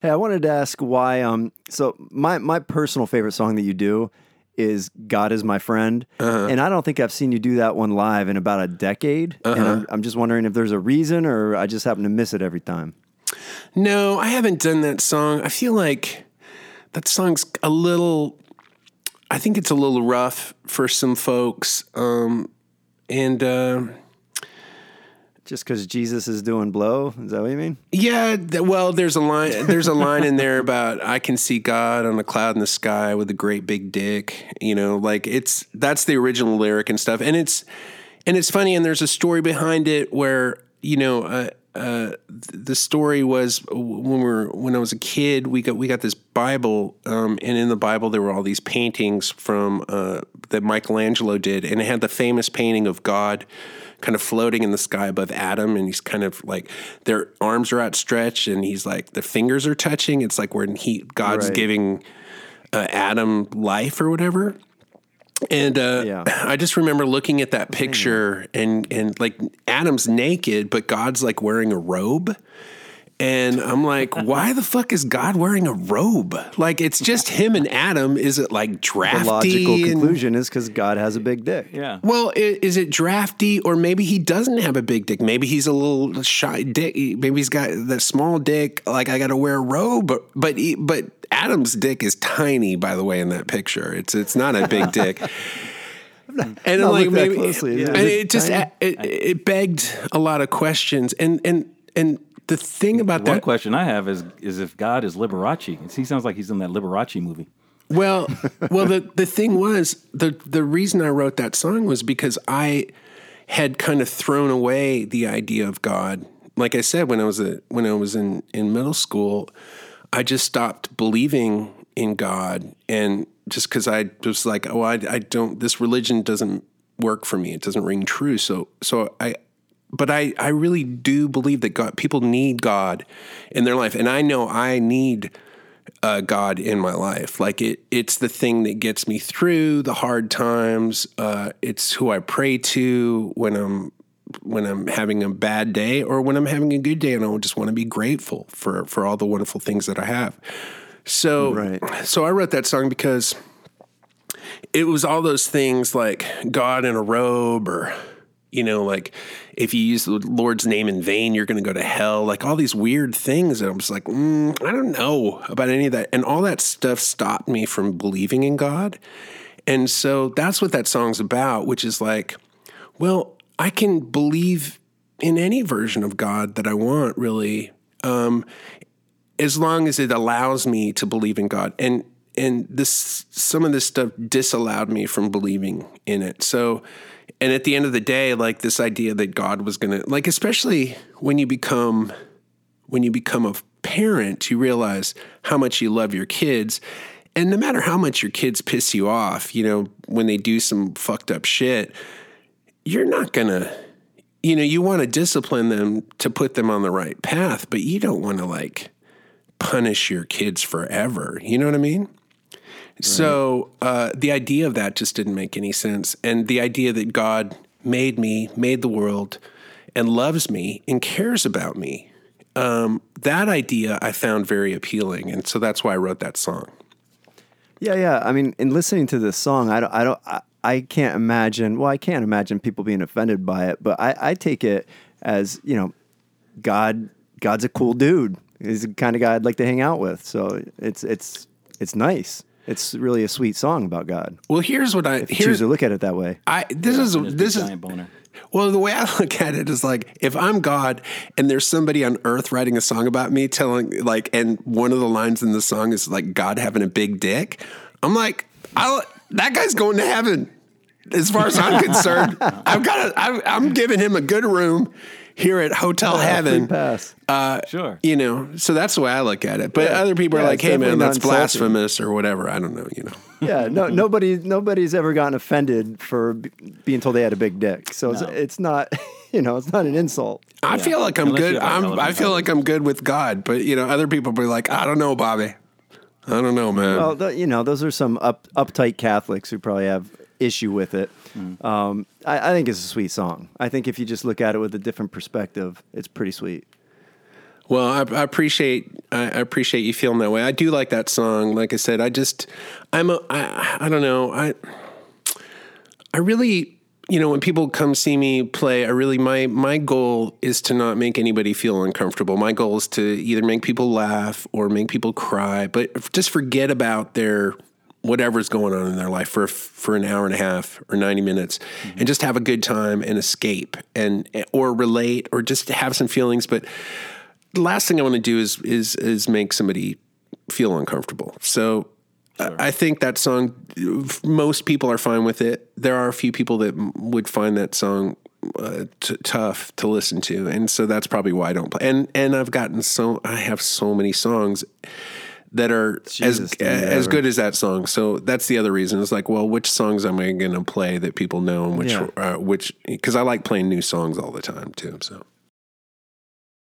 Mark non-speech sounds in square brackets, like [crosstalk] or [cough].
Hey, I wanted to ask why. Um, so my my personal favorite song that you do is "God Is My Friend," Uh-huh. and I don't think I've seen you do that one live in about a decade. Uh-huh. I'm, I'm just wondering if there's a reason, or I just happen to miss it every time. No, I haven't done that song. I feel like that song's a little. I think it's a little rough for some folks, um, and uh, Just because Jesus is doing blow, is that what you mean? yeah. th- Well, there's a line. There's a line in there about I can see God on a cloud in the sky with a great big dick. You know, like it's that's the original lyric and stuff, and it's and it's funny. And there's a story behind it where you know. Uh, uh, the story was when we were when I was a kid, we got we got this Bible, um, and in the Bible there were all these paintings from uh, that Michelangelo did, and it had the famous painting of God kind of floating in the sky above Adam, and he's kind of like their arms are outstretched, and he's like the fingers are touching. It's like when he God's Right. giving uh, Adam life or whatever. And uh, Yeah. [clears throat] I just remember looking at that picture and and like Adam's naked, but God's like wearing a robe. And I'm like, [laughs] why the fuck is God wearing a robe? Like it's just him and Adam. Is it like drafty? The drafty? logical and- conclusion is because God has a big dick. Yeah. well, i- is it drafty, or maybe he doesn't have a big dick? Maybe he's a little shy dick. Maybe he's got the small dick. Like I got to wear a robe, but but he- but Adam's dick is tiny. By the way, in that picture, it's it's not a big dick. [laughs] And I'm like maybe, closely. Is and it it just it, it begged a lot of questions. And and and the thing about One that question I have is is if God is Liberace. He sounds like he's in that Liberace movie. Well, [laughs] well, the the thing was the the reason I wrote that song was because I had kind of thrown away the idea of God. Like I said, when I was a when I was in in middle school, I just stopped believing in God, and just because I was like, oh, I, I don't. This religion doesn't work for me. It doesn't ring true. So so I but I, I really do believe that God people need God in their life. And I know I need uh, God in my life. Like it it's the thing that gets me through the hard times. Uh, it's who I pray to when I'm when I'm having a bad day or when I'm having a good day and I just want to be grateful for for all the wonderful things that I have. So Right. so I wrote that song because it was all those things like God in a robe or you know like if you use the Lord's name in vain you're going to go to hell like all these weird things and I'm just like mm, I don't know about any of that and all that stuff stopped me from believing in God and so that's what that song's about which is like well I can believe in any version of God that I want really um, as long as it allows me to believe in God. And and this some of this stuff disallowed me from believing in it. So and at the end of the day, like this idea that God was gonna like, especially when you become when you become a parent, you realize how much you love your kids. And no matter how much your kids piss you off, you know, when they do some fucked up shit, you're not gonna you know, you want to discipline them to put them on the right path, but you don't want to like punish your kids forever. You know what I mean? So uh, the idea of that just didn't make any sense. And the idea that God made me, made the world, and loves me and cares about me, um, that idea I found very appealing. And so that's why I wrote that song. Yeah, yeah. I mean, in listening to this song, I don't, I don't, I, I can't imagine. Well, I can't imagine people being offended by it, but I, I take it as you know, God, God's a cool dude. He's the kind of guy I'd like to hang out with. So it's, it's, it's nice. It's really a sweet song about God. Well, here's what I If you here's choose to look at it that way. I this is And this is boner. Well, the way I [laughs] look at it is like if I'm God and there's somebody on earth writing a song about me telling like and one of the lines in the song is like God having a big dick, I'm like, I that guy's going to heaven. As far as I'm concerned, [laughs] I've got a, I, I'm giving him a good room here at Hotel Free Heaven. pass. Uh, Sure. You know, so that's the way I look at it. But Yeah. other people are like, "Hey, man, that's blasphemous or whatever." I don't know. You know. [laughs] yeah, no, [laughs] nobody, nobody's ever gotten offended for b- being told they had a big dick. So it's, No. it's not, [laughs] you know, it's not an insult. I Yeah. feel like I'm Unless good. I'm, I feel like I'm good with God, but you know, other people be like, I don't know, Bobby. I don't know, man. Well, th- you know, those are some up, uptight Catholics who probably have issue with it. Um, I, I think it's a sweet song. I think if you just look at it with a different perspective, it's pretty sweet. Well, I, I appreciate I, I appreciate you feeling that way. I do like that song. Like I said, I just I'm a I, I don't know I I really you know when people come see me play, I really my my goal is to not make anybody feel uncomfortable. My goal is to either make people laugh or make people cry, but just forget about their whatever's going on in their life for for an hour and a half or 90 minutes mm-hmm. and just have a good time and escape and or relate or just have some feelings but the last thing I want to do is is is make somebody feel uncomfortable. So sure. I think that song most people are fine with it. There are a few people that would find that song uh, t- tough to listen to, and so that's probably why I don't play. And and I've gotten so I have so many songs that are Jesus, as as good as that song. So that's the other reason. It's like, well, which songs am I going to play that people know, and which yeah. uh, which because I like playing new songs all the time too. So